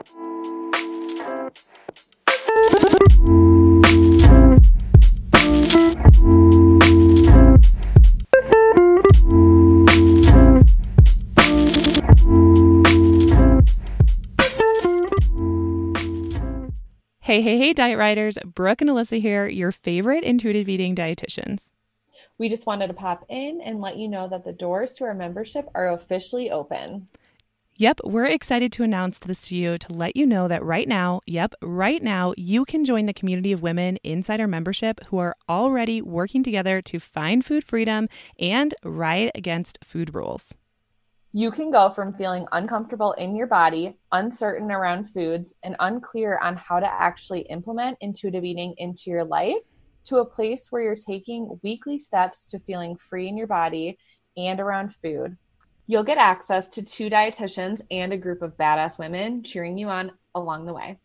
Hey, hey, hey, Diet Rioters. Brooke and Alyssa here, your favorite intuitive eating dietitians. We just wanted to pop in and let you know that the doors to our membership are officially open. Yep, we're excited to announce this to you to let you know that right now, yep, right now, you can join the community of women inside our membership who are already working together to find food freedom and ride against food rules. You can go from feeling uncomfortable in your body, uncertain around foods, and unclear on how to actually implement intuitive eating into your life to a place where you're taking weekly steps to feeling free in your body and around food. You'll get access to two dietitians and a group of badass women cheering you on along the way.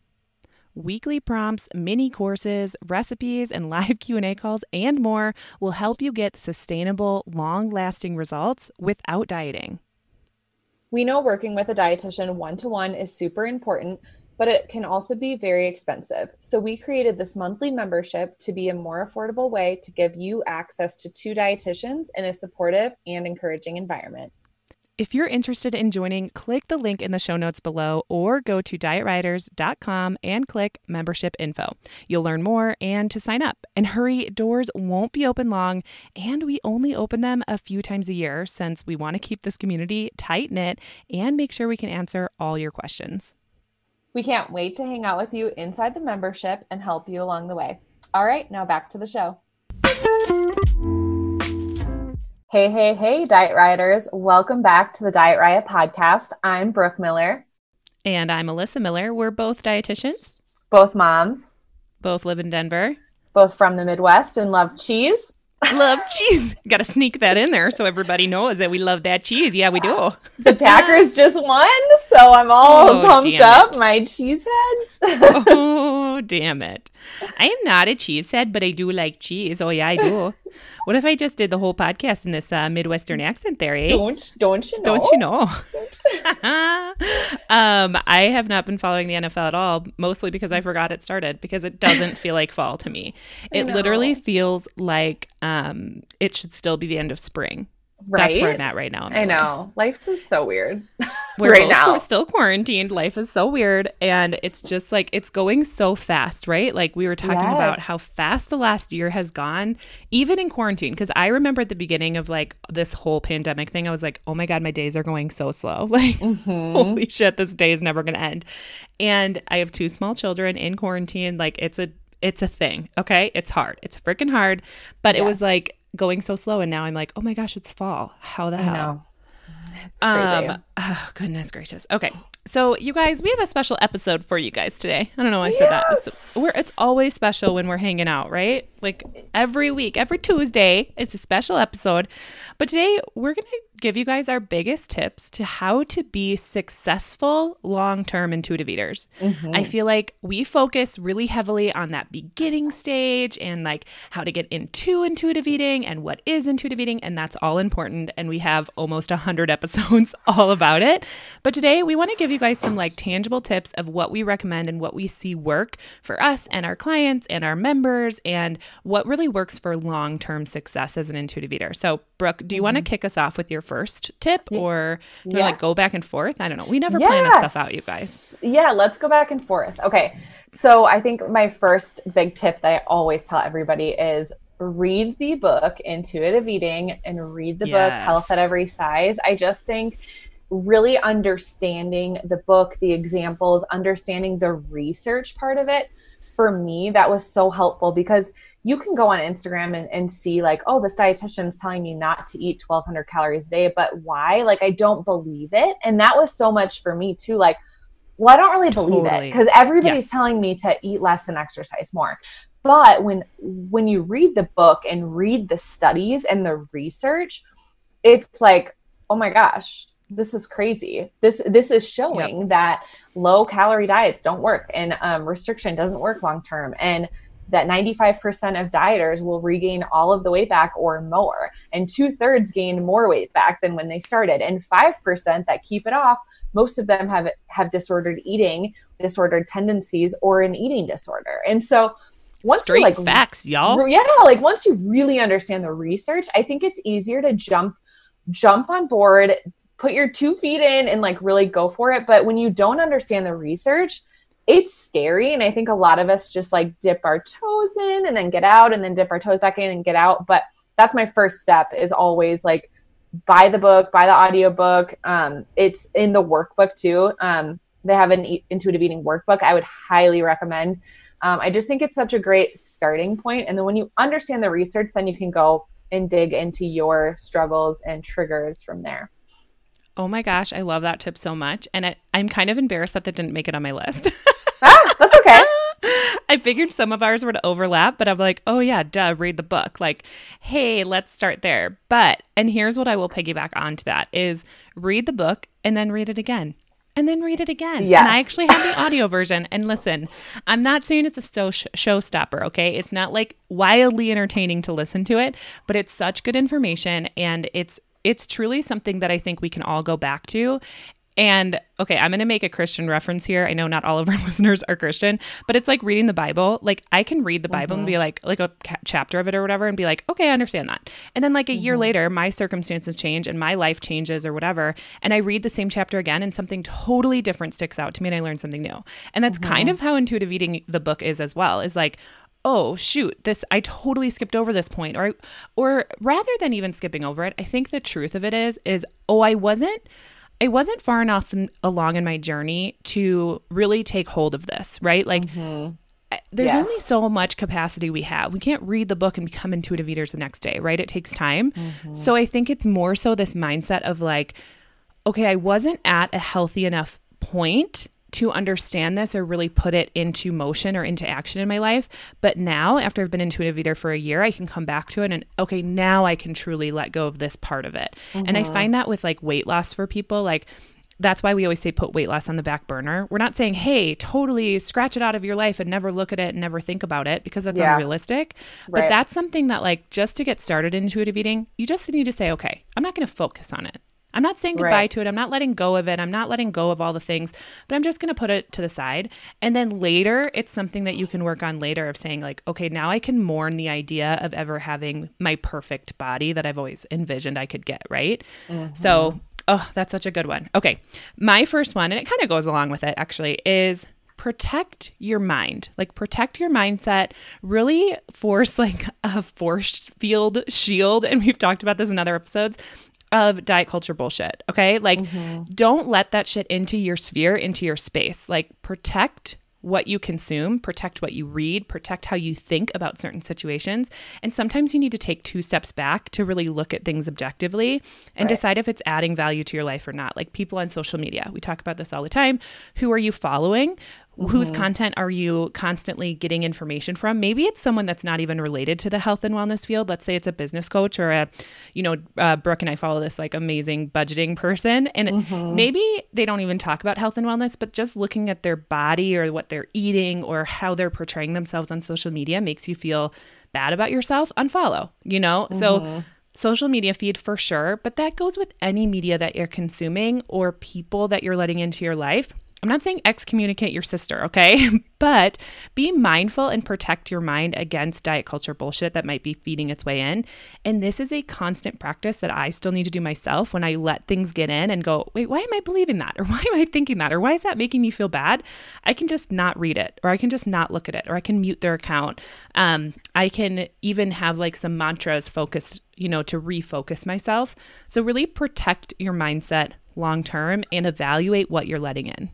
Weekly prompts, mini courses, recipes, and live Q&A calls and more will help you get sustainable, long-lasting results without dieting. We know working with a dietitian one to one is super important, but it can also be very expensive. So we created this monthly membership to be a more affordable way to give you access to two dietitians in a supportive and encouraging environment. If you're interested in joining, click the link in the show notes below or go to dietriders.com and click membership info. You'll learn more and to sign up. And hurry, doors won't be open long, and we only open them a few times a year since we want to keep this community tight knit and make sure we can answer all your questions. We can't wait to hang out with you inside the membership and help you along the way. All right, now back to the show. Hey, hey, hey, Diet Rioters. Welcome back to the Diet Riot podcast. I'm Brooke Miller. And I'm Alyssa Miller. We're both dietitians, Both moms, both live in Denver. both from the Midwest and love cheese. Love cheese. Got to sneak that in there so everybody knows that we love that cheese. Yeah, we do. The Packers just won, so I'm all Oh, pumped up. My cheese heads. oh, damn it. I am not a cheese head, but I do like cheese. Oh, yeah, I do. What if I just did the whole podcast in this uh, Midwestern accent there, eh? don't don't you know? Don't you know? um, I have not been following the NFL at all, mostly because I forgot it started because it doesn't feel like fall to me. It literally feels like um, it should still be the end of spring. Right? That's where I'm at right now. I know. Life is so weird. We're right both, now. We're still quarantined. Life is so weird. And it's just like, it's going so fast, right? Like we were talking about how fast the last year has gone, even in quarantine. Cause I remember at the beginning of like this whole pandemic thing, I was like, oh my God, my days are going so slow. Like, Mm-hmm. holy shit, this day is never going to end. And I have two small children in quarantine. Like, it's a, it's a thing. Okay. It's hard. It's freaking hard. But it was like going so slow. And now I'm like, oh my gosh, it's fall. How the I hell? know. It's crazy. Um, oh, goodness gracious. Okay. So, you guys, we have a special episode for you guys today. I don't know why I said that. It's, we're, it's always special when we're hanging out, right? Like every week, every Tuesday, it's a special episode. But today, we're going to give you guys our biggest tips to how to be successful long term intuitive eaters. Mm-hmm. I feel like we focus really heavily on that beginning stage and like how to get into intuitive eating and what is intuitive eating. And that's all important. And we have almost 100 episodes all about it. But today, we want to give you guys some like tangible tips of what we recommend and what we see work for us and our clients and our members and what really works for long term success as an intuitive eater. So, Brooke, do you want to mm-hmm. kick us off with your first tip or Yeah. like go back and forth? I don't know. We never plan this stuff out, you guys. Yeah, let's go back and forth. Okay. So I think my first big tip that I always tell everybody is read the book Intuitive Eating and read the book Health at Every Size. I just think really understanding the book, the examples, understanding the research part of it, for me, that was so helpful because you can go on Instagram and, and see, like, oh, this dietitian's telling me not to eat 1,200 calories a day, but why? Like, I don't believe it. And that was so much for me, too. Like, well, I don't really believe it because everybody's Yes. telling me to eat less and exercise more. But when when you read the book and read the studies and the research, it's like, oh my gosh, this is crazy. This this is showing that low calorie diets don't work and um, restriction doesn't work long term. And that 95% of dieters will regain all of the weight back or more, and two thirds gain more weight back than when they started, and 5% that keep it off, most of them have have disordered eating, disordered tendencies, or an eating disorder. And so once Straight you like facts, y'all. Yeah, like once you really understand the research, I think it's easier to jump jump on board, put your two feet in and like really go for it. But when you don't understand the research, it's scary. And I think a lot of us just like dip our toes in and then get out and then dip our toes back in and get out. But that's my first step is always like buy the book, buy the audiobook. Um, it's in the workbook too. Um, they have an intuitive eating workbook. I would highly recommend. Um, I just think it's such a great starting point. And then when you understand the research, then you can go and dig into your struggles and triggers from there. Oh my gosh, I love that tip so much. And it, I'm kind of embarrassed that that didn't make it on my list. ah, that's okay. I figured some of ours would overlap, but I'm like, oh yeah, duh, read the book. Like, hey, let's start there. But, and here's what I will piggyback onto that is read the book and then read it again and then read it again. Yes. And I actually have the audio version. And listen, I'm not saying it's a show showstopper, okay? It's not like wildly entertaining to listen to it, but it's such good information and it's it's truly something that I think we can all go back to and okay, I'm going to make a Christian reference here. I know not all of our listeners are Christian, but it's like reading the Bible. Like I can read the Bible mm-hmm. and be like like a ca- chapter of it or whatever and be like, "Okay, I understand that." And then like a mm-hmm. year later, my circumstances change and my life changes or whatever, and I read the same chapter again and something totally different sticks out to me and I learn something new. And that's mm-hmm. kind of how intuitive eating the book is as well. Is like, oh shoot this i totally skipped over this point or or rather than even skipping over it i think the truth of it is is oh i wasn't I wasn't far enough in, along in my journey to really take hold of this, right? Like, mm-hmm. there's yes. only so much capacity we have. We can't read the book and become intuitive eaters the next day, right? It takes time. Mm-hmm. So I think it's more so this mindset of like, okay, I wasn't at a healthy enough point to understand this or really put it into motion or into action in my life. But now, after I've been intuitive eater for a year, I can come back to it and okay, now I can truly let go of this part of it. Mm-hmm. And I mm-hmm. find that with like weight loss for people, like that's why we always say put weight loss on the back burner. We're not saying, hey, totally scratch it out of your life and never look at it and never think about it because that's yeah. unrealistic. Right. But that's something that, like, just to get started in intuitive eating, you just need to say, okay, I'm not going to focus on it. I'm not saying goodbye right. to it. I'm not letting go of it. I'm not letting go of all the things, but I'm just going to put it to the side. And then later, it's something that you can work on later of saying, like, okay, now I can mourn the idea of ever having my perfect body that I've always envisioned I could get, right? Mm-hmm. So, oh, that's such a good one. Okay. My first one, and it kind of goes along with it actually, is protect your mind like protect your mindset really force like a force field shield and we've talked about this in other episodes of diet culture bullshit. Okay. Like, mm-hmm. don't let that shit into your sphere, into your space. Like, protect what you consume, protect what you read, protect how you think about certain situations. And sometimes you need to take two steps back to really look at things objectively and right. decide if it's adding value to your life or not. Like people on social media, we talk about this all the time. Who are you following? Mm-hmm. Whose content are you constantly getting information from? Maybe it's someone that's not even related to the health and wellness field. Let's say it's a business coach or a, you know, uh, Brooke and I follow this like amazing budgeting person. And mm-hmm. maybe they don't even talk about health and wellness, but just looking at their body or what they're eating or how they're portraying themselves on social media makes you feel bad about yourself. Unfollow, you know? Mm-hmm. So, social media feed for sure, but that goes with any media that you're consuming or people that you're letting into your life. I'm not saying excommunicate your sister, okay? but be mindful and protect your mind against diet culture bullshit that might be feeding its way in. And this is a constant practice that I still need to do myself when I let things get in and go, wait, why am I believing that? Or why am I thinking that? Or why is that making me feel bad? I can just not read it, or I can just not look at it, or I can mute their account. Um, I can even have like some mantras focused, you know, to refocus myself. So really protect your mindset long term and evaluate what you're letting in.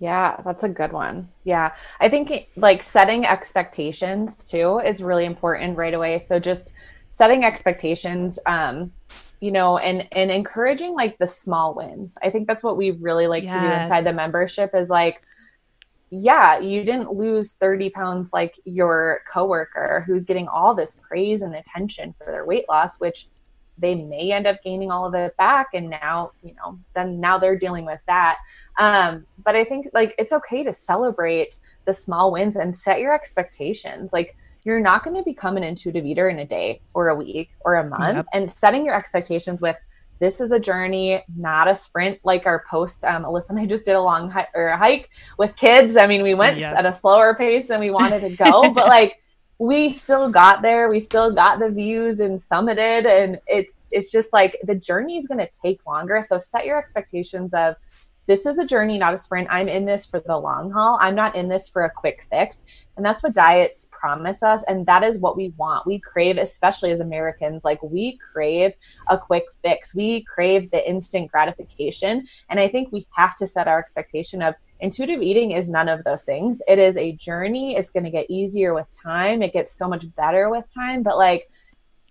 Yeah, that's a good one. Yeah. I think like setting expectations too is really important right away. So just setting expectations um you know and and encouraging like the small wins. I think that's what we really like yes. to do inside the membership is like yeah, you didn't lose 30 pounds like your coworker who's getting all this praise and attention for their weight loss, which they may end up gaining all of it back and now you know then now they're dealing with that um, but i think like it's okay to celebrate the small wins and set your expectations like you're not going to become an intuitive eater in a day or a week or a month yep. and setting your expectations with this is a journey, not a sprint like our post. Um, Alyssa and I just did a long hi- or a hike with kids. I mean, we went yes. at a slower pace than we wanted to go, but like we still got there we still got the views and summited and it's it's just like the journey is going to take longer. So set your expectations of this is a journey not a sprint. I'm in this for the long haul. I'm not in this for a quick fix. And that's what diets promise us and that is what we want. We crave especially as americans like we crave a quick fix. We crave the instant gratification. And i think we have to set our expectation of Intuitive eating is none of those things. It is a journey. It's going to get easier with time. It gets so much better with time, but like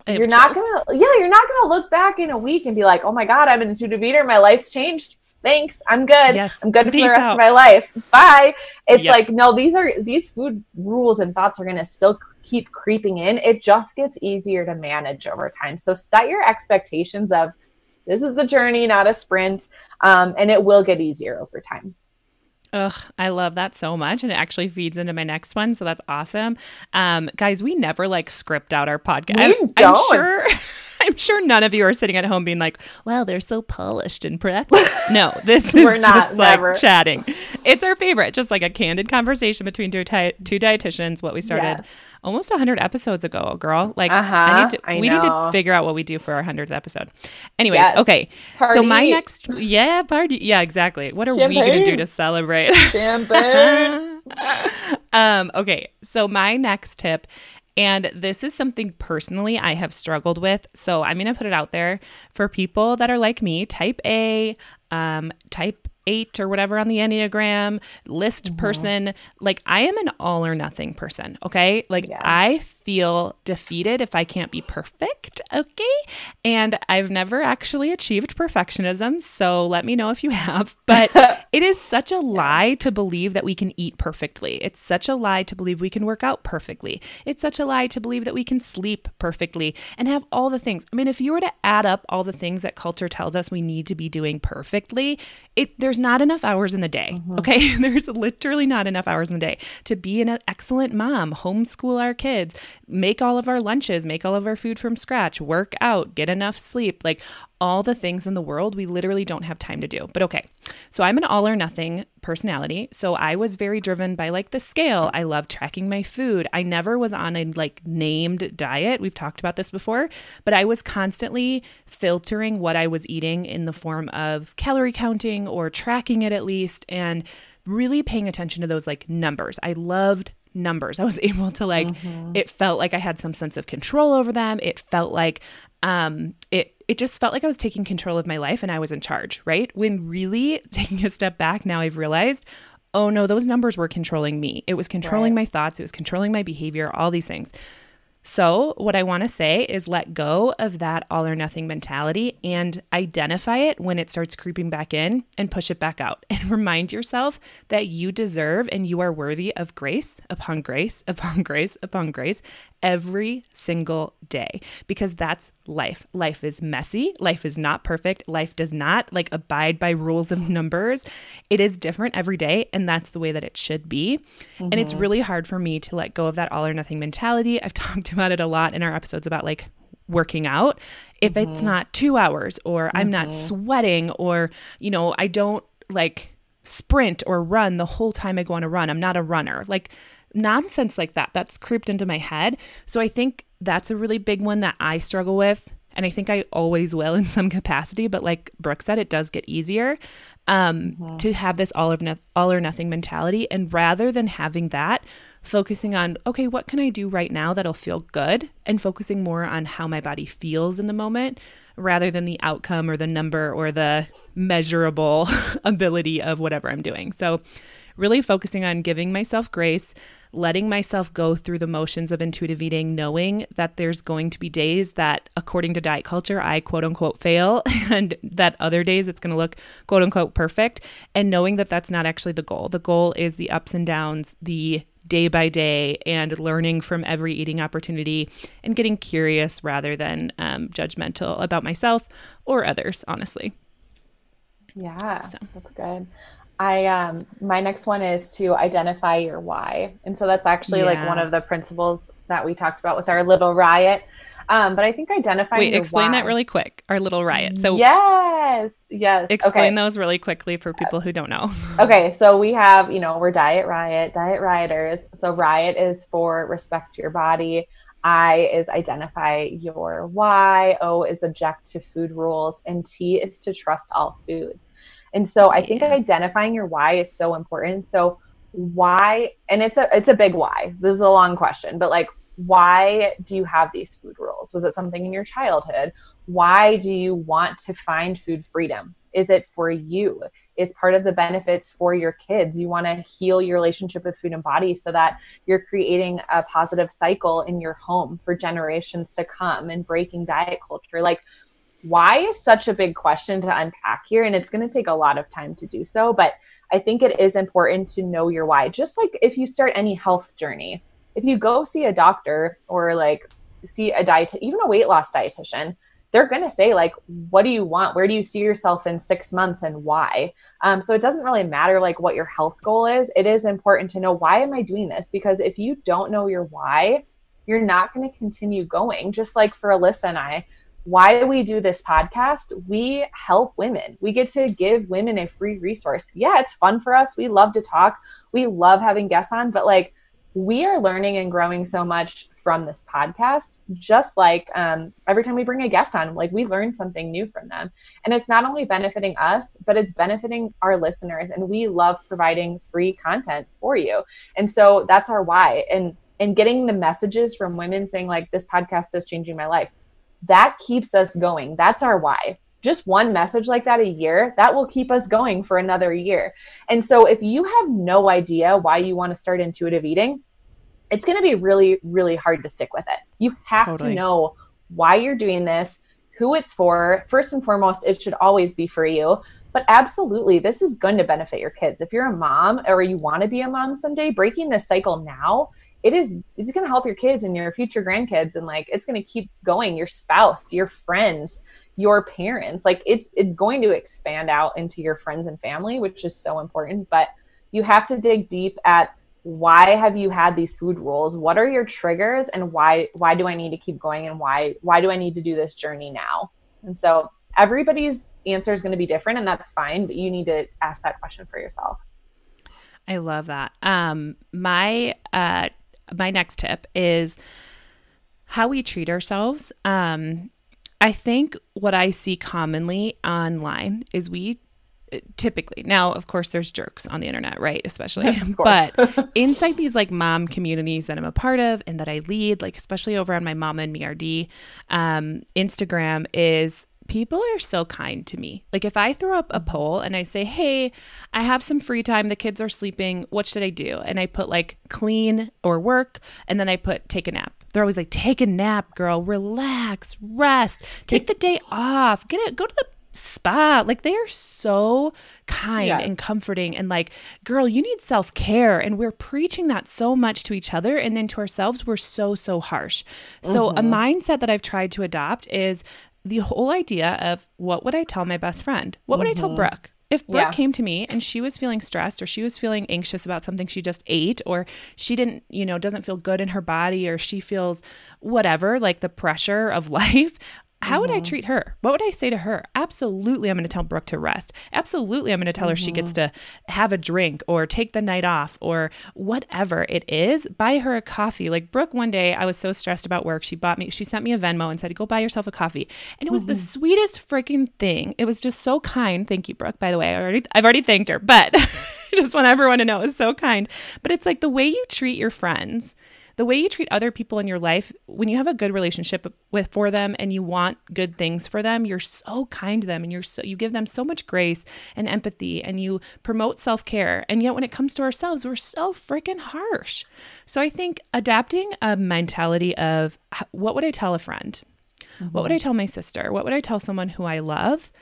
you're not going to yeah, you're not going to look back in a week and be like, "Oh my god, I'm an intuitive eater. My life's changed." Thanks. I'm good. Yes. I'm good Peace for the rest out. of my life. Bye. It's yep. like no, these are these food rules and thoughts are going to still keep creeping in. It just gets easier to manage over time. So set your expectations of this is the journey, not a sprint, um, and it will get easier over time. Ugh, I love that so much. And it actually feeds into my next one. So that's awesome. Um, guys, we never like script out our podcast. We don't. I'm sure. I'm sure none of you are sitting at home being like, "Well, they're so polished and practiced." No, this is We're not, just like chatting. It's our favorite, just like a candid conversation between two, di- two dietitians. What we started yes. almost 100 episodes ago, girl. Like, uh-huh, I need to, we need to figure out what we do for our 100th episode. Anyways, yes. okay. Party. So my next, yeah, party. Yeah, exactly. What are Champagne. we gonna do to celebrate? Champagne. um. Okay. So my next tip and this is something personally I have struggled with. So I'm going to put it out there for people that are like me, type A, um, type eight or whatever on the Enneagram, list mm-hmm. person. Like, I am an all or nothing person. Okay. Like, yeah. I feel defeated if I can't be perfect. Okay. And I've never actually achieved perfectionism. So let me know if you have. But it is such a lie to believe that we can eat perfectly. It's such a lie to believe we can work out perfectly. It's such a lie to believe that we can sleep perfectly and have all the things. I mean, if you were to add up all the things that culture tells us we need to be doing perfectly, it there's not enough hours in the day. Mm-hmm. Okay. there's literally not enough hours in the day to be an excellent mom, homeschool our kids, make all of our lunches, make all of our food from scratch, work out, get enough sleep. Like all the things in the world we literally don't have time to do. But okay. So I'm an all or nothing personality. So I was very driven by like the scale. I love tracking my food. I never was on a like named diet. We've talked about this before, but I was constantly filtering what I was eating in the form of calorie counting or tracking it at least and really paying attention to those like numbers. I loved numbers. I was able to like mm-hmm. it felt like I had some sense of control over them. It felt like um it it just felt like I was taking control of my life and I was in charge, right? When really taking a step back now I've realized, oh no, those numbers were controlling me. It was controlling right. my thoughts, it was controlling my behavior, all these things. So, what I want to say is let go of that all or nothing mentality and identify it when it starts creeping back in and push it back out. And remind yourself that you deserve and you are worthy of grace upon grace upon grace upon grace every single day because that's life. Life is messy. Life is not perfect. Life does not like abide by rules of numbers. It is different every day, and that's the way that it should be. Mm-hmm. And it's mm-hmm. really hard for me to let go of that all or nothing mentality. I've talked about it a lot in our episodes about like working out. If mm-hmm. it's not two hours, or mm-hmm. I'm not mm-hmm. sweating, or, you know, I don't like sprint or run the whole time I go on a run, I'm not a runner. Like, nonsense like that. That's creeped into my head. So I think that's a really big one that I struggle with. And I think I always will in some capacity. But like Brooke said, it does get easier um, mm-hmm. to have this all, of no- all or nothing mentality. And rather than having that, focusing on, okay, what can I do right now that'll feel good? And focusing more on how my body feels in the moment rather than the outcome or the number or the measurable ability of whatever I'm doing. So, really focusing on giving myself grace, letting myself go through the motions of intuitive eating, knowing that there's going to be days that, according to diet culture, I quote unquote fail, and that other days it's going to look quote unquote perfect, and knowing that that's not actually the goal. The goal is the ups and downs, the day by day and learning from every eating opportunity and getting curious rather than um, judgmental about myself or others, honestly. Yeah, so. that's good. I um my next one is to identify your why. And so that's actually yeah. like one of the principles that we talked about with our little riot. Um, but I think identifying Wait, explain why. that really quick. Our little riot. So Yes. Yes. Explain okay. those really quickly for people who don't know. okay, so we have, you know, we're diet riot, diet rioters. So riot is for respect your body. I is identify your why. O is object to food rules. And T is to trust all foods. And so I think yeah. identifying your why is so important. So why and it's a it's a big why. This is a long question, but like why do you have these food rules? Was it something in your childhood? Why do you want to find food freedom? Is it for you? Is part of the benefits for your kids? You want to heal your relationship with food and body so that you're creating a positive cycle in your home for generations to come and breaking diet culture. Like why is such a big question to unpack here and it's going to take a lot of time to do so but i think it is important to know your why. Just like if you start any health journey if you go see a doctor or like see a diet even a weight loss dietitian they're going to say like what do you want? Where do you see yourself in six months and why? Um, so it doesn't really matter like what your health goal is. It is important to know why am i doing this? Because if you don't know your why you're not going to continue going. Just like for alyssa and i why we do this podcast? We help women. We get to give women a free resource. Yeah, it's fun for us. We love to talk. We love having guests on, but like we are learning and growing so much from this podcast. Just like um, every time we bring a guest on, like we learn something new from them. And it's not only benefiting us, but it's benefiting our listeners. And we love providing free content for you. And so that's our why. And and getting the messages from women saying like this podcast is changing my life that keeps us going. That's our why. Just one message like that a year, that will keep us going for another year. And so if you have no idea why you want to start intuitive eating, it's going to be really, really hard to stick with it. You have totally. to know why you're doing this, who it's for. First and foremost, it should always be for you. But absolutely, this is going to benefit your kids. If you're a mom or you want to be a mom someday, breaking this cycle now it is it's going to help your kids and your future grandkids and like it's going to keep going. Your spouse your friends your parents like it's it's going to expand out into your friends and family which is so important but you have to dig deep at why have you had these food rules? What are your triggers and why why do i need to keep going and why why do i need to do this journey now? And so everybody's answer is going to be different and that's fine but you need to ask that question for yourself. I love that. Um, my uh, my next tip is how we treat ourselves. Um, I think what I see commonly online is we typically now of course there's jerks on the internet right especially but inside these like mom communities that i'm a part of and that i lead like especially over on my mama and me rd um, instagram is people are so kind to me. Like if I throw up a poll and I say, "Hey, I have some free time, the kids are sleeping, what should I do?" and I put like clean or work and then I put take a nap. They're always like, "Take a nap, girl. Relax, rest. Take the day off. Get it go to the spa. Like they are so kind yes. and comforting and like, girl, you need self care. And we're preaching that so much to each other. And then to ourselves, we're so, so harsh. So, mm-hmm. a mindset that I've tried to adopt is the whole idea of what would I tell my best friend? What would mm-hmm. I tell mm-hmm. Brooke? If Brooke yeah. came to me and she was feeling stressed or she was feeling anxious about something she just ate or she didn't, you know, doesn't feel good in her body or she feels whatever, like the pressure of life, how mm-hmm. would I mm-hmm. treat her? What would I say to her? Absolutely, I'm going to tell Brooke to rest. Absolutely, I'm going to tell mm-hmm. her she gets mm-hmm. to have a drink or take the night off or whatever it is. Buy her a coffee. Like Brooke, one day I was so stressed about work. She bought me, she sent me a Venmo and said, Go buy yourself a coffee. And it was mm-hmm. the sweetest freaking thing. It was just so kind. Thank you, Brooke, by the way. I already, I've already thanked her, but I just want everyone to know it was so kind. But it's like the way you treat your friends the way you treat other people in your life, when you have a good relationship with for them and you want good things for them, you're so kind to them and you're so you give them so much grace and empathy and you promote self-care. And yet when it comes to ourselves, we're so freaking harsh. So I think adapting a mentality of what would I tell a friend? Mm-hmm. What would I tell my sister? What would I tell someone who I love?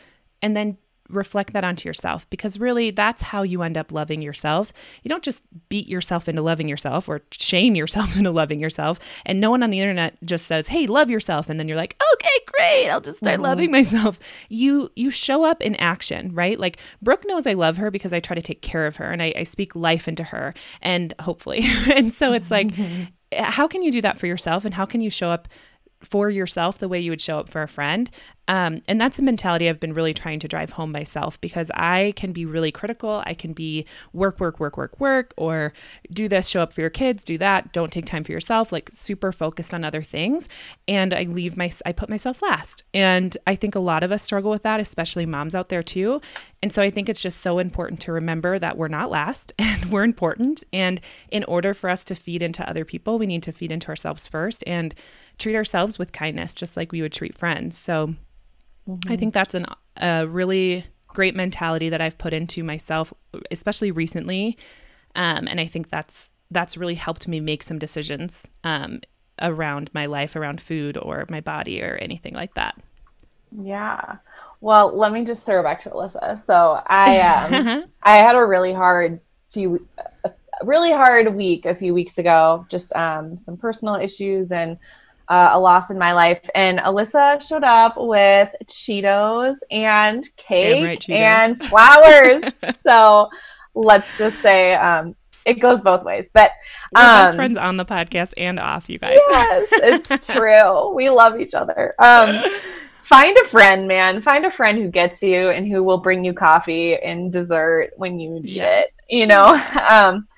And then reflect that onto yourself because really that's how you end up loving yourself. You don't just beat yourself into loving yourself or shame yourself into loving yourself. And no one on the internet just says, "Hey, love yourself," and then you're like, "Okay, great, I'll just start mm-hmm. loving myself." You you show up in action, right? Like Brooke knows I love her because I try to take care of her and I, I speak life into her, and hopefully, and so it's like. How can you do that for yourself and how can you show up for yourself the way you would show up for a friend. Um, and that's a mentality I've been really trying to drive home myself because I can be really critical. I can be work, work, work, work, work, or do this, show up for your kids, do that, don't take time for yourself, like super focused on other things. And I leave my, I put myself last. And I think a lot of us struggle with that, especially moms out there too. And so I think it's just so important to remember that we're not last and we're important. And in order for us to feed into other people, we need to feed into ourselves first. And treat ourselves with kindness, just like we would treat friends. So mm-hmm. I think that's an, a really great mentality that I've put into myself, especially recently. Um, and I think that's that's really helped me make some decisions um, around my life, around food or my body or anything like that. Yeah. Well, let me just throw back to Alyssa. So I um, I had a really hard few, a really hard week a few weeks ago. Just um, some personal issues and uh, a loss in my life. And Alyssa showed up with Cheetos and cake right, Cheetos. and flowers. so let's just say um, it goes both ways. But we're um, best friends on the podcast and off, you guys. Yes, it's true. We love each other. Um, find a friend, man. Find a friend who gets you and who will bring you coffee and dessert when you need yes. it. You know. Um,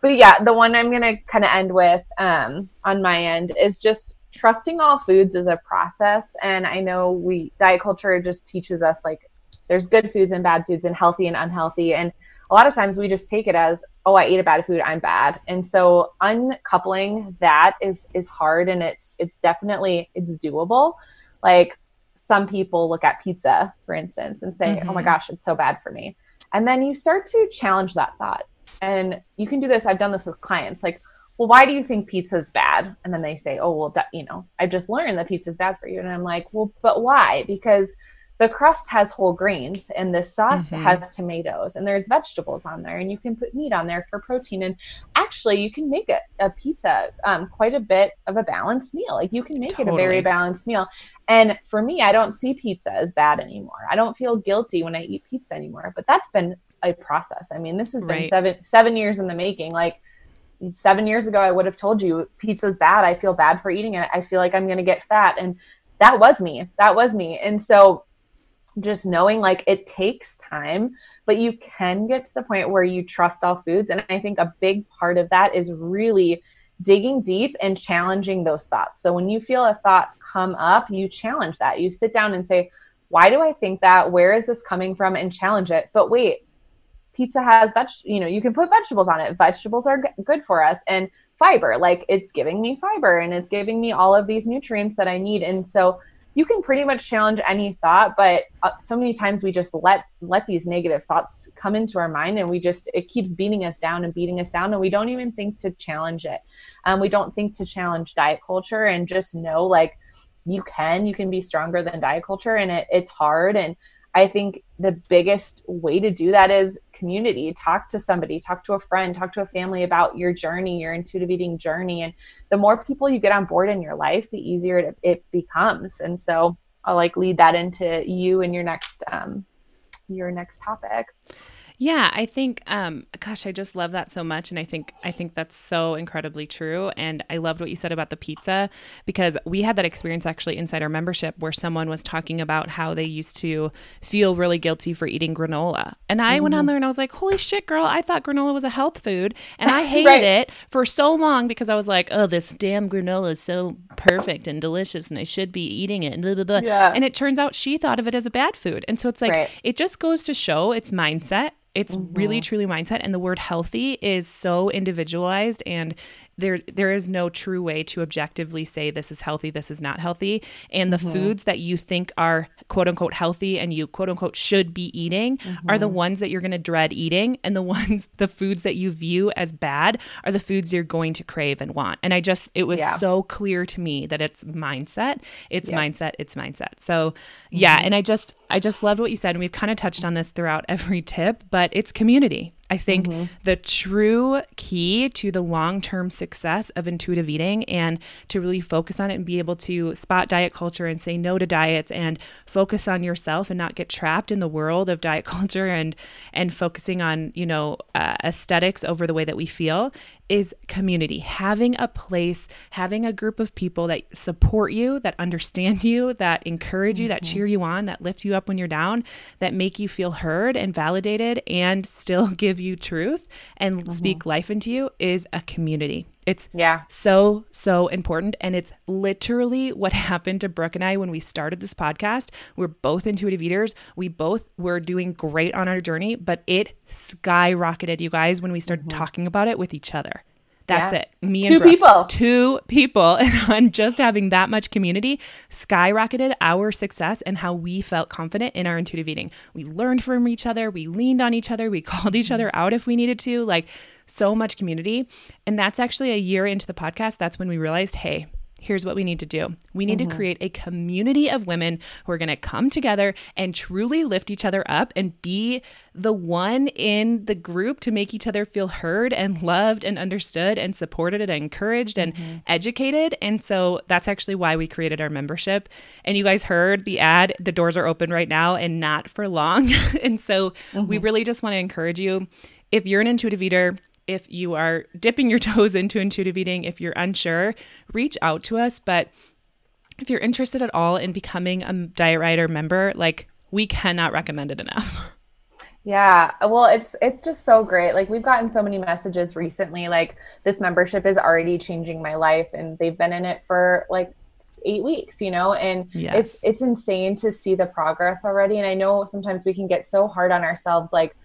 but yeah, the one I'm gonna kind of end with um, on my end is just trusting all foods is a process. And I know we diet culture just teaches us like there's good foods and bad foods and healthy and unhealthy. And a lot of times we just take it as, oh, I ate a bad food, I'm bad. And so uncoupling that is is hard and it's it's definitely it's doable. Like some people look at pizza, for instance, and say, mm-hmm. oh my mm-hmm. gosh, it's so bad for me. And then you start to challenge that thought. And you can do this. I've done this with clients. Like, well, why do you think pizza's bad? And then they say, oh, well, you know, I just learned that pizza's bad for you. And I'm like, well, but why? Because the crust has whole grains and the sauce mm-hmm. has tomatoes and there's vegetables on there and you can put meat on there for protein and actually you can make a, a pizza um, quite a bit of a balanced meal like you can make totally. it a very balanced meal and for me i don't see pizza as bad anymore i don't feel guilty when i eat pizza anymore but that's been a process i mean this has right. been seven seven years in the making like seven years ago, I would have told you pizza's bad. I feel bad for eating it. I feel like I'm going to get fat. And that was me. That was me. And so just knowing like it takes time, but you can get to the point where you trust all foods. And I think a big part of that is really digging deep and challenging those thoughts. So when you feel a thought come up, you challenge that. You sit down and say, why do I think that? Where is this coming from? And challenge it. But wait, pizza has veg you know you can put vegetables on it. Vegetables are g- good for us and fiber like it's giving me fiber and it's giving me all of these nutrients that i need and so you can pretty much challenge any thought but uh, so many times we just let let these negative thoughts come into our mind and we just it keeps beating us down and beating us down and we don't even think to challenge it. Um, we don't think to challenge diet culture and just know like you can you can be stronger than diet culture and it, it's hard and I think the biggest way to do that is community. Talk to somebody, talk to a friend, talk to a family about your journey, your intuitive eating journey. And the more people you get on board in your life, the easier it, it becomes. And so I'll like lead that into you and your next um your next topic. Yeah, I think um gosh, I just love that so much and I think I think that's so incredibly true and I loved what you said about the pizza because we had that experience actually inside our membership where someone was talking about how they used to feel really guilty for eating granola. And I mm-hmm. went on mm-hmm. there and I was like, "Holy shit, girl, I thought granola was a health food." And I hated right. it for so long because I was like, "Oh, this damn granola is so perfect and delicious and I should be eating it." And blah blah blah. Yeah. And it turns out she thought of it as a bad food. And so it's like right. it just goes to show it's mindset it's mm-hmm. really truly mindset. And the word healthy is so individualized and there there is no true way to objectively say this is healthy, this is not healthy. And the mm-hmm. foods that you think are quote unquote healthy and you quote unquote should be eating mm-hmm. are the mm-hmm. ones that you're going to dread eating and the ones the foods that you view as bad are the foods you're going to crave and want. And I just it was yeah. so clear to me that it's mindset. It's yeah. mindset, it's mindset. So, yeah, mm-hmm. and I just I just loved what you said and we've kind of touched on this throughout every tip, but it's community. I think mm-hmm. the true key to the long term success of intuitive eating and to really focus on it and be able to spot diet culture and say no to diets and focus on yourself and not get trapped in the world of diet culture and and focusing on you know uh, aesthetics over the way that we feel is community having a place having a group of people that support you that understand you that encourage mm-hmm. you that mm-hmm. cheer you on that lift you up when you're down that make you feel heard and validated and still give give you truth and mm-hmm. speak life into you is a community. It's yeah. so, so important. And it's literally what happened to Brooke and I when we started this podcast. We're both intuitive eaters. We both were doing great on our journey, but it skyrocketed, you guys, when we started mm-hmm. talking about it with each other. That's yeah. it. Me and two Brooke, people. Two people. And just having that much community skyrocketed our success and how we felt confident in our intuitive eating. We learned from each other. We leaned on each other. We called each other out if we needed to. Like so much community. And that's actually a year into the podcast. That's when we realized, hey, here's what we need to do. We need mm-hmm. to create a community of women who are going to come together and truly lift each other up and be the one in the group to make each other feel heard and loved and understood and supported and encouraged and mm-hmm. educated. And so that's actually why we created our membership. And you guys heard the ad, the doors are open right now and not for long. and so mm-hmm. we really just want to encourage you if you're an intuitive eater, if you are dipping your toes into intuitive eating, if you're unsure, reach out to us. But if you're interested at all in becoming a Diet Rioter member, like we cannot recommend it enough. Yeah, well, it's it's just so great. Like we've gotten so many messages recently like this membership is already changing my life and they've been in it for like 8 weeks, you know? And yes. it's it's insane to see the progress already and I know sometimes we can get so hard on ourselves like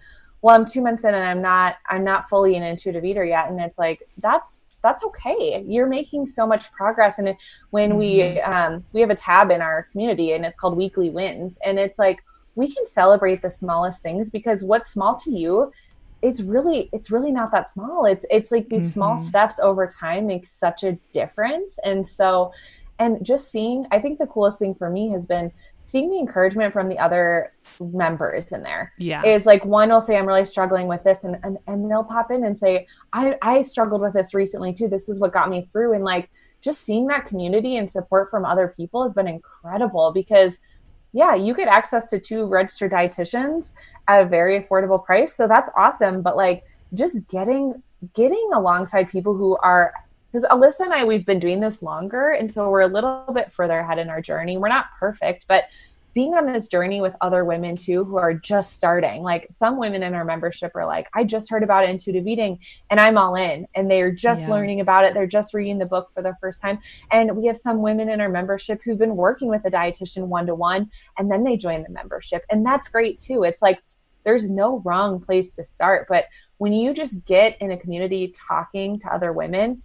well i'm two months in and i'm not i'm not fully an intuitive eater yet. And it's like that's that's okay. You're making so much progress. And when mm-hmm. we um, we have a tab in our community and it's called weekly wins. And it's like we can celebrate the smallest things because what's small to you it's really it's really not that small. It's it's like these mm-hmm. small steps over time make such a difference. And so and just seeing i think the coolest thing for me has been seeing the encouragement from the other members in there. Yeah. Is like one will say i'm really struggling with this and and, and they'll pop in and say i i struggled with this recently too. This is what got me through. And like just seeing that community and support from other people has been incredible because yeah you get access to two registered dietitians at a very affordable price. So that's awesome. But like just getting getting alongside people who are because Alyssa and I, we've been doing this longer. And so we're a little bit further ahead in our journey. We're not perfect, but being on this journey with other women too who are just starting. Like some women in our membership are like, I just heard about intuitive eating and I'm all in. And they are just yeah. learning about it. They're just reading the book for the first time. And we have some women in our membership who've been working with a dietitian one to one and then they join the membership. And that's great too. It's like there's no wrong place to start. But when you just get in a community talking to other women,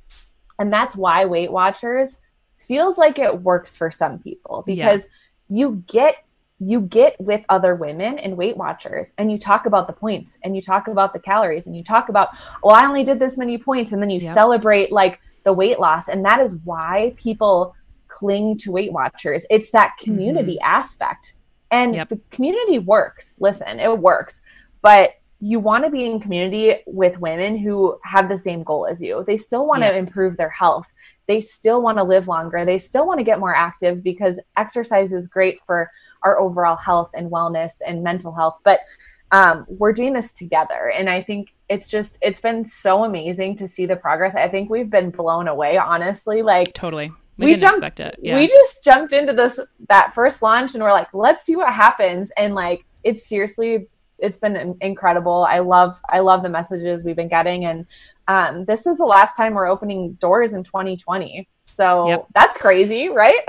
and that's why Weight Watchers feels like it works for some people because yeah. you get you get with other women and Weight Watchers and you talk about the points and you talk about the calories and you talk about, well, I only did this many points. And then you yep. celebrate like the weight loss. And that is why people cling to Weight Watchers. It's that community mm-hmm. aspect. And yep. the community works. Listen, it works. But you want to be in community with women who have the same goal as you. They still want yeah. to improve their health. They still want to live longer. They still want to get more active because exercise is great for our overall health and wellness and mental health. But um, we're doing this together. And I think it's just, it's been so amazing to see the progress. I think we've been blown away, honestly. Like, totally. We, we jumped, yeah. we just jumped into this, that first launch and we're like, let's see what happens. And like, it's seriously it's been incredible. I love I love the messages we've been getting, and um, this is the last time we're opening doors in 2020. So yep. that's crazy, right?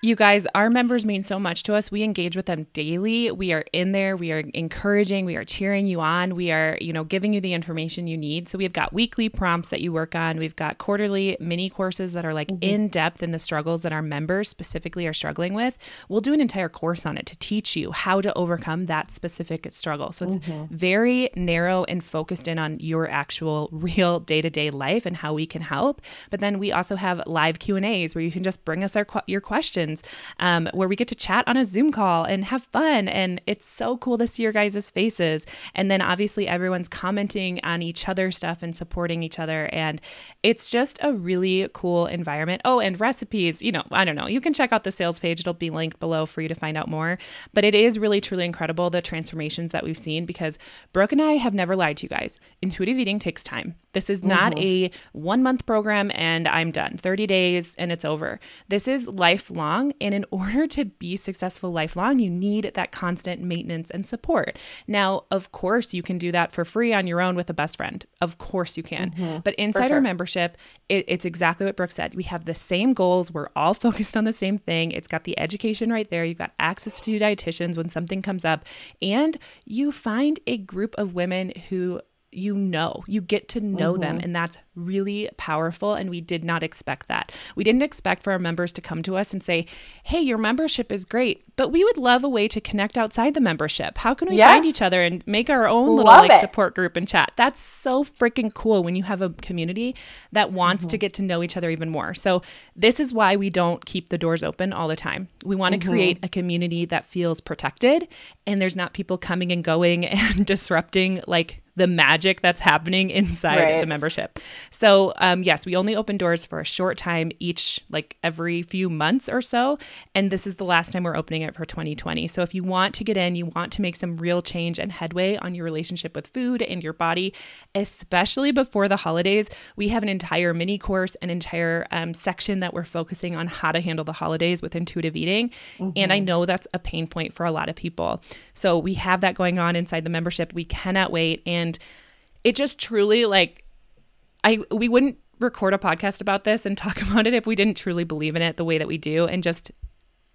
You guys, our members mean so much to us. We engage with them daily. We are in there. We are encouraging. We are cheering you on. We are, you know, giving you the information you need. So we've got weekly prompts that you work on. We've got quarterly mini courses that are like mm-hmm. in depth in the struggles that our members specifically are struggling with. We'll do an entire course on it to teach you how to overcome that specific struggle. So it's mm-hmm. very narrow and focused in on your actual real day-to-day life and how we can help. But then we also have live Q&As where you can just bring us our your questions um, where we get to chat on a Zoom call and have fun. And it's so cool to see your guys' faces. And then obviously everyone's commenting on each other's stuff and supporting each other. And it's just a really cool environment. Oh, and recipes, you know, I don't know. You can check out the sales page, it'll be linked below for you to find out more. But it is really, truly incredible the transformations that we've seen because Brooke and I have never lied to you guys. Intuitive eating takes time. This is not mm-hmm. a one month program and I'm done, 30 days and it's over. This is lifelong. And in order to be successful lifelong, you need that constant maintenance and support. Now, of course, you can do that for free on your own with a best friend. Of course, you can. Mm-hmm. But inside sure. our membership, it, it's exactly what Brooke said. We have the same goals. We're all focused on the same thing. It's got the education right there. You've got access to dietitians when something comes up. And you find a group of women who you know you get to know mm-hmm. them and that's really powerful and we did not expect that we didn't expect for our members to come to us and say hey your membership is great but we would love a way to connect outside the membership how can we yes. find each other and make our own little love like it. support group and chat that's so freaking cool when you have a community that wants mm-hmm. to get to know each other even more so this is why we don't keep the doors open all the time we want to mm-hmm. create a community that feels protected and there's not people coming and going and disrupting like the magic that's happening inside right. the membership. So, um, yes, we only open doors for a short time each, like every few months or so. And this is the last time we're opening it for 2020. So, if you want to get in, you want to make some real change and headway on your relationship with food and your body, especially before the holidays, we have an entire mini course, an entire um, section that we're focusing on how to handle the holidays with intuitive eating. Mm-hmm. And I mm-hmm. know that's a pain point for a lot of people. So, we have that going on inside the membership. We cannot wait. And and it just truly like I we wouldn't record a podcast about this and talk about it if we didn't truly believe in it the way that we do and just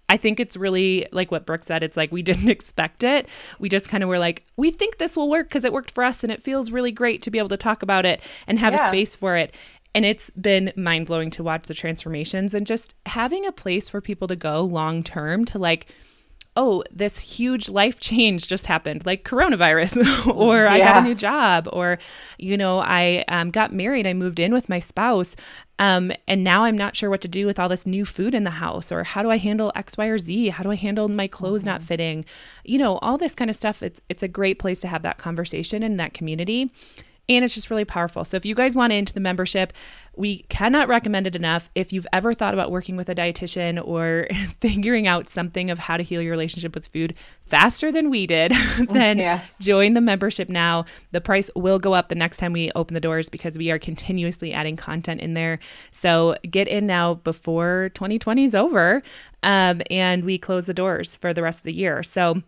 I think it's really like what Brooke said. It's like we didn't expect it. We just kind of were like, we think this will work because it worked for us and it feels really great to be able to talk about it and have yeah. a space for it. And it's been mind blowing to watch the transformations and just having a place for people to go long term to like, oh, this huge life change just happened, like coronavirus, or yes. I got a new job, or, you know, I um, got married, I moved in with my spouse. Um, and now I'm not sure what to do with all this new food in the house, or how do I handle X, Y, or Z? How do I handle my clothes mm-hmm. not fitting? You know, all this kind of stuff. It's it's a great place to have that conversation in that community and it's just really powerful. So if you guys want into the membership, we cannot recommend it enough. If you've ever thought about working with a dietitian or figuring out something of how to heal your relationship with food faster than we did, then yes. join the membership now. The price will go up the next time we open the doors because we are continuously adding content in there. So get in now before 2020 is over um, and we close the doors for the rest of the year. So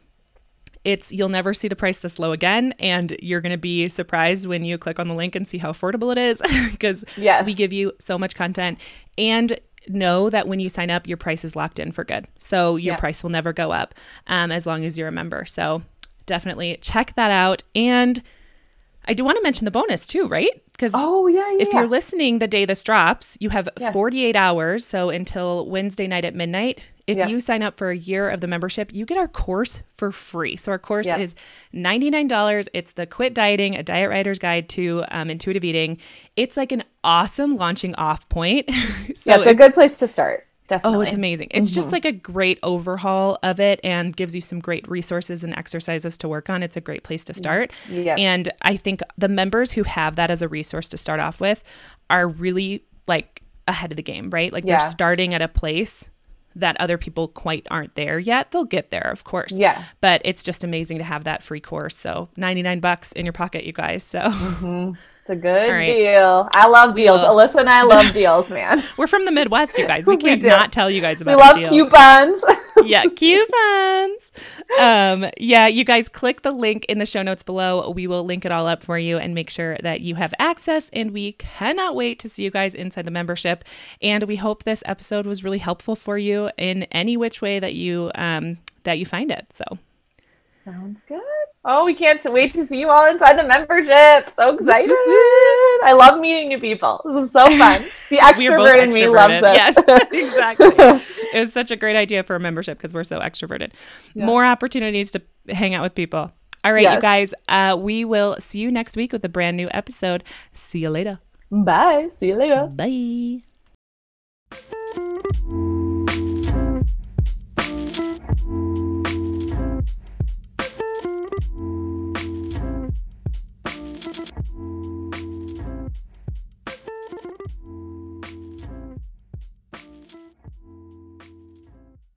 it's you'll never see the price this low again and you're going to be surprised when you click on the link and see how affordable it is because yes. we give you so much content and know that when you sign up your price is locked in for good so your yeah. price will never go up um, as long as you're a member so definitely check that out and I do want to mention the bonus too, right? Because oh yeah, yeah if you're listening the day this drops, you have yes. 48 hours, so until Wednesday night at midnight. If yeah. you sign up for a year of the membership, you get our course for free. So our course yeah. is $99. It's the Quit Dieting, a Diet Rioter's Guide to um, Intuitive Eating. It's like an awesome launching off point. so yeah, it's a good place to start. Definitely. Oh, it's amazing. It's mm-hmm. just like a great overhaul of it and gives you some great resources and exercises to work on. It's a great place to start. Yeah. And I think the members who have that as a resource to start off with are really like ahead of the game, right? Like yeah. they're starting at a place that other people quite aren't there yet. They'll get there, of course. Yeah. But it's just amazing to have that free course. So 99 bucks in your pocket, you guys. So mm-hmm. it's a good right. deal. I love deals. Deal. Alyssa and I love deals, man. We're from the Midwest, you guys. We can't we not tell you guys about deals. We love deals. coupons. yeah, coupons. Um, yeah, you guys click the link in the show notes below. We will link it all up for you and make sure that you have access. And we cannot wait to see you guys inside the membership. And we hope this episode was really helpful for you in any which way that you um, that you find it. So sounds good. Oh, we can't wait to see you all inside the membership. So excited. I love meeting new people. This is so fun. The extrovert in me loves this. Yes, exactly. it was such a great idea for a membership because we're so extroverted. Yeah. More opportunities to hang out with people. All right, yes. you guys, uh, we will see you next week with a brand new episode. See you later. Bye. See you later. Bye.